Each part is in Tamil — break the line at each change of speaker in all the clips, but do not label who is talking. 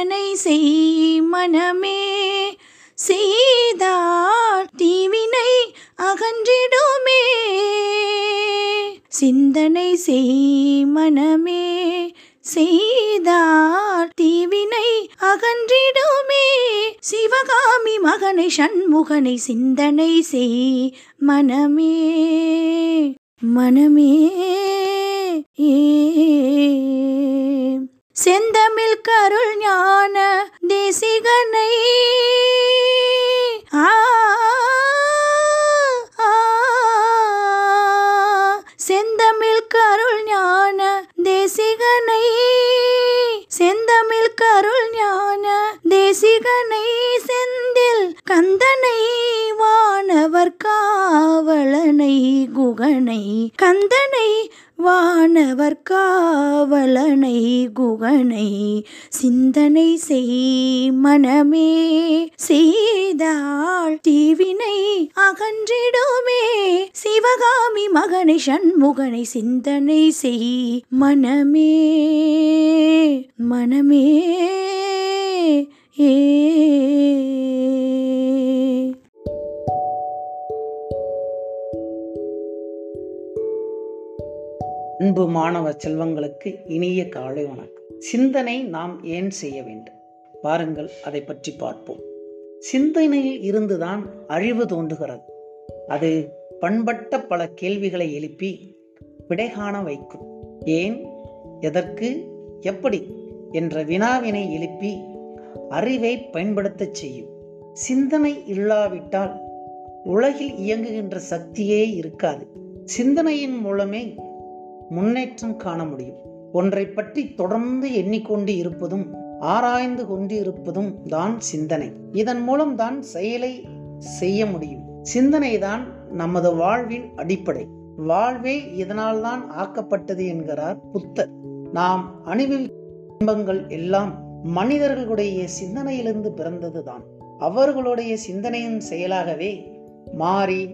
சிந்தனை செய் மனமே. செய்தார் தீவினை அகன்றிடுமே. சிந்தனை செய் மனமே. செய்தார் தீவினை அகன்றிடுமே. சிவகாமி மகனை சண்முகனை சிந்தனை செய் மனமே. மனமே. ஏ. செந்த தேசிகனை செந்தில் கந்தனை வானவர் காவலனை குகனை கந்தனை வானவர் காவலனை குகனை சிந்தனை செய் மனமே செய்தாள் தீவினை அகன்றிடுமே சிவகாமி மகனை சண்முகனை சிந்தனை செய் மனமே மனமே. ஏ.
அன்பு மாணவ செல்வங்களுக்கு இனிய காலை வணக்கம். சிந்தனை நாம் ஏன் செய்ய வேண்டும்? வாருங்கள் அதை பற்றி பார்ப்போம். சிந்தனையில் இருந்துதான் அழிவு தோன்றுகிறது. அது பண்பட்ட பல கேள்விகளை எழுப்பி விடை காண வைக்கும். ஏன்? எதற்கு? எப்படி? என்ற வினாவினை எழுப்பி அறிவை பயன்படுத்தச் செய்யும். சிந்தனை இல்லாவிட்டால் உலகில் இயங்குகின்ற சக்தியே இருக்காது. சிந்தனையின் மூலமே முன்னேற்றம் காண முடியும். ஒன்றை பற்றி தொடர்ந்து எண்ணிக்கொண்டு இருப்பதும் ஆராய்ந்து கொண்டு இருப்பதும் தான் சிந்தனை. இதன் மூலம் தான் செயலை செய்ய முடியும். சிந்தனை தான் நமது வாழ்வின் அடிப்படை. வாழ்வே இதனால் தான் ஆக்கப்பட்டது என்கிறார் புத்தர். நாம் அணிவில் இன்பங்கள் எல்லாம் மனிதர்களுடைய சிந்தனையிலிருந்து பிறந்ததுதான். அவர்களுடைய சிந்தனையின் செயலாகவே மாறி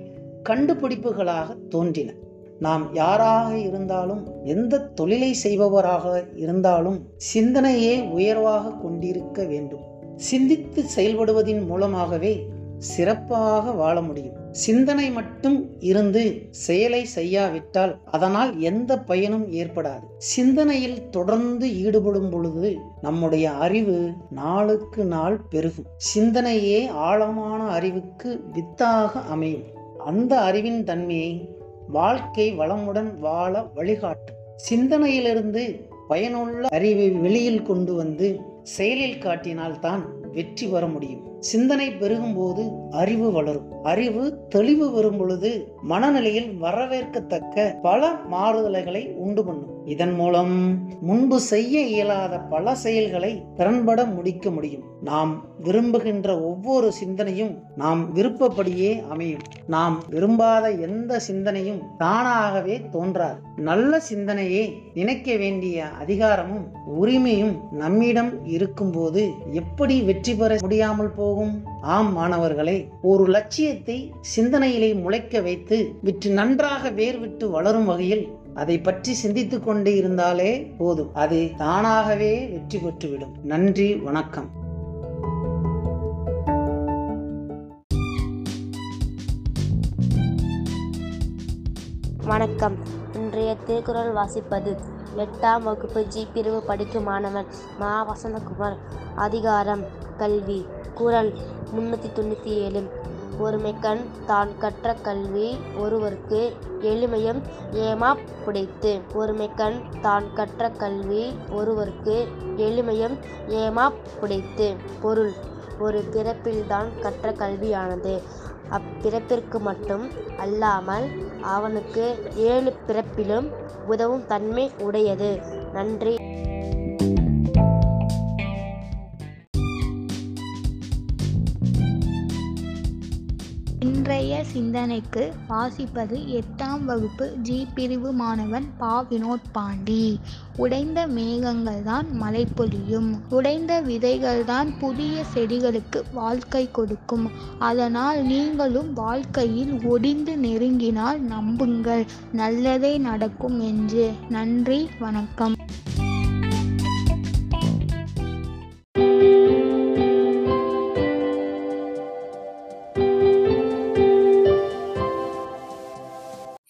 கண்டுபிடிப்புகளாக தோன்றின. நாம் யாராக இருந்தாலும் எந்த தொழிலை செய்பவராக இருந்தாலும் சிந்தனையே உயர்வாக கொண்டிருக்க வேண்டும். சிந்தித்து செயல்படுவதின் மூலமாகவே சிறப்பாக வாழ முடியும். சிந்தனை மட்டும் இருந்து செயலை செய்யாவிட்டால் அதனால் எந்த பயனும் ஏற்படாது. சிந்தனையில் தொடர்ந்து ஈடுபடும் பொழுது நம்முடைய அறிவு நாளுக்கு நாள் பெருகும். சிந்தனையே ஆழமான அறிவுக்கு வித்தாக அமையும். அந்த அறிவின் தன்மையை வாழ்க்கை வளமுடன் வாழ வழிகாட்டும். சிந்தனையிலிருந்து பயனுள்ள அறிவை வெளியில் கொண்டு வந்து செயலில் காட்டினால்தான் வெற்றி வர முடியும். சிந்தனை பெருகும் போது அறிவு வளரும். அறிவு தெளிவு வரும் பொழுது மனநிலையில் வரவேற்கத்தக்க பல மாறுதல்களை உண்டு பண்ணும். இதன் மூலம் முன்பு செய்ய இயலாத பல செயல்களை திறன்பட முடிக்க முடியும். நாம் விரும்புகின்ற ஒவ்வொரு சிந்தனையும் நாம் விருப்பப்படியே அமையும். நாம் விரும்பாத எந்த சிந்தனையும் தானாகவே தோன்றாது. நல்ல சிந்தனையே நினைக்க வேண்டிய அதிகாரமும் உரிமையும் நம்மிடம் இருக்கும்போது எப்படி வெற்றி பெற முடியாமல் போகும்? ஆம் மாணவர்களே ஒரு லட்சியத்தை சிந்தனையிலே முளைக்க வைத்து விற்று நன்றாக வேர்விட்டு வளரும் வகையில் அதை பற்றி சிந்தித்துக் கொண்டே இருந்தாலே போதும். அது தானாகவே வெற்றி பெற்றுவிடும். நன்றி வணக்கம்.
வணக்கம். இன்றைய திருக்குறள் வாசிப்பது எட்டாம் வகுப்பு ஜி பிரிவு படிக்கும் மாணவன் மா. வசந்தகுமார். அதிகாரம் கல்வி குரல் முன்னூற்றி தொண்ணூற்றி ஏழு. ஒருமைக்கண் தான் கற்ற கல்வி ஒருவருக்கு எளிமையும் ஏமா புடைத்து. ஒருமைக்கண் தான் கற்ற கல்வி ஒருவருக்கு எளிமையும் ஏமா புடைத்து. பொருள் ஒரு பிறப்பில்தான் கற்ற கல்வியானது. அப்பிறப்பிற்கு மட்டும் அல்லாமல் அவனுக்கு ஏழு பிறப்பிலும் உதவும் தன்மை உடையது. நன்றி.
இன்றைய சிந்தனைக்கு வாசிப்பது எட்டாம் வகுப்பு ஜி பிரிவு மாணவன் பா. வினோத் பாண்டி. உடைந்த மேகங்கள் தான் மழை பொழியும் உடைந்த விதைகள் தான் புதிய செடிகளுக்கு வாழ்க்கை கொடுக்கும். அதனால் நீங்களும் வாழ்க்கையில் ஒடிந்து நெருங்கினால் நம்புங்கள். நல்லதே நடக்கும் என்று. நன்றி வணக்கம்.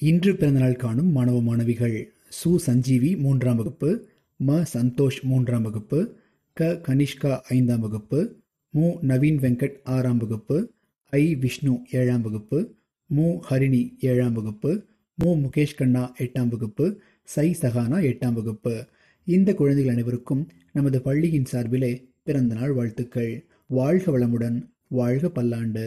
இன்று பிறந்தநாள் காணும் மாணவ மாணவிகள் சு சஞ்சீவி மூன்றாம் வகுப்பு ம சந்தோஷ் மூன்றாம் வகுப்பு க கனிஷ்கா ஐந்தாம் வகுப்பு மு நவீன் வெங்கட் ஆறாம் வகுப்பு ஐ விஷ்ணு ஏழாம் வகுப்பு மு ஹரிணி ஏழாம் வகுப்பு மு முகேஷ் கண்ணா எட்டாம் வகுப்பு சை சஹானா எட்டாம் வகுப்பு. இந்த குழந்தைகள் அனைவருக்கும் நமது பள்ளியின் சார்பிலே பிறந்தநாள் வாழ்த்துக்கள். வாழ்க வளமுடன் வாழ்க பல்லாண்டு.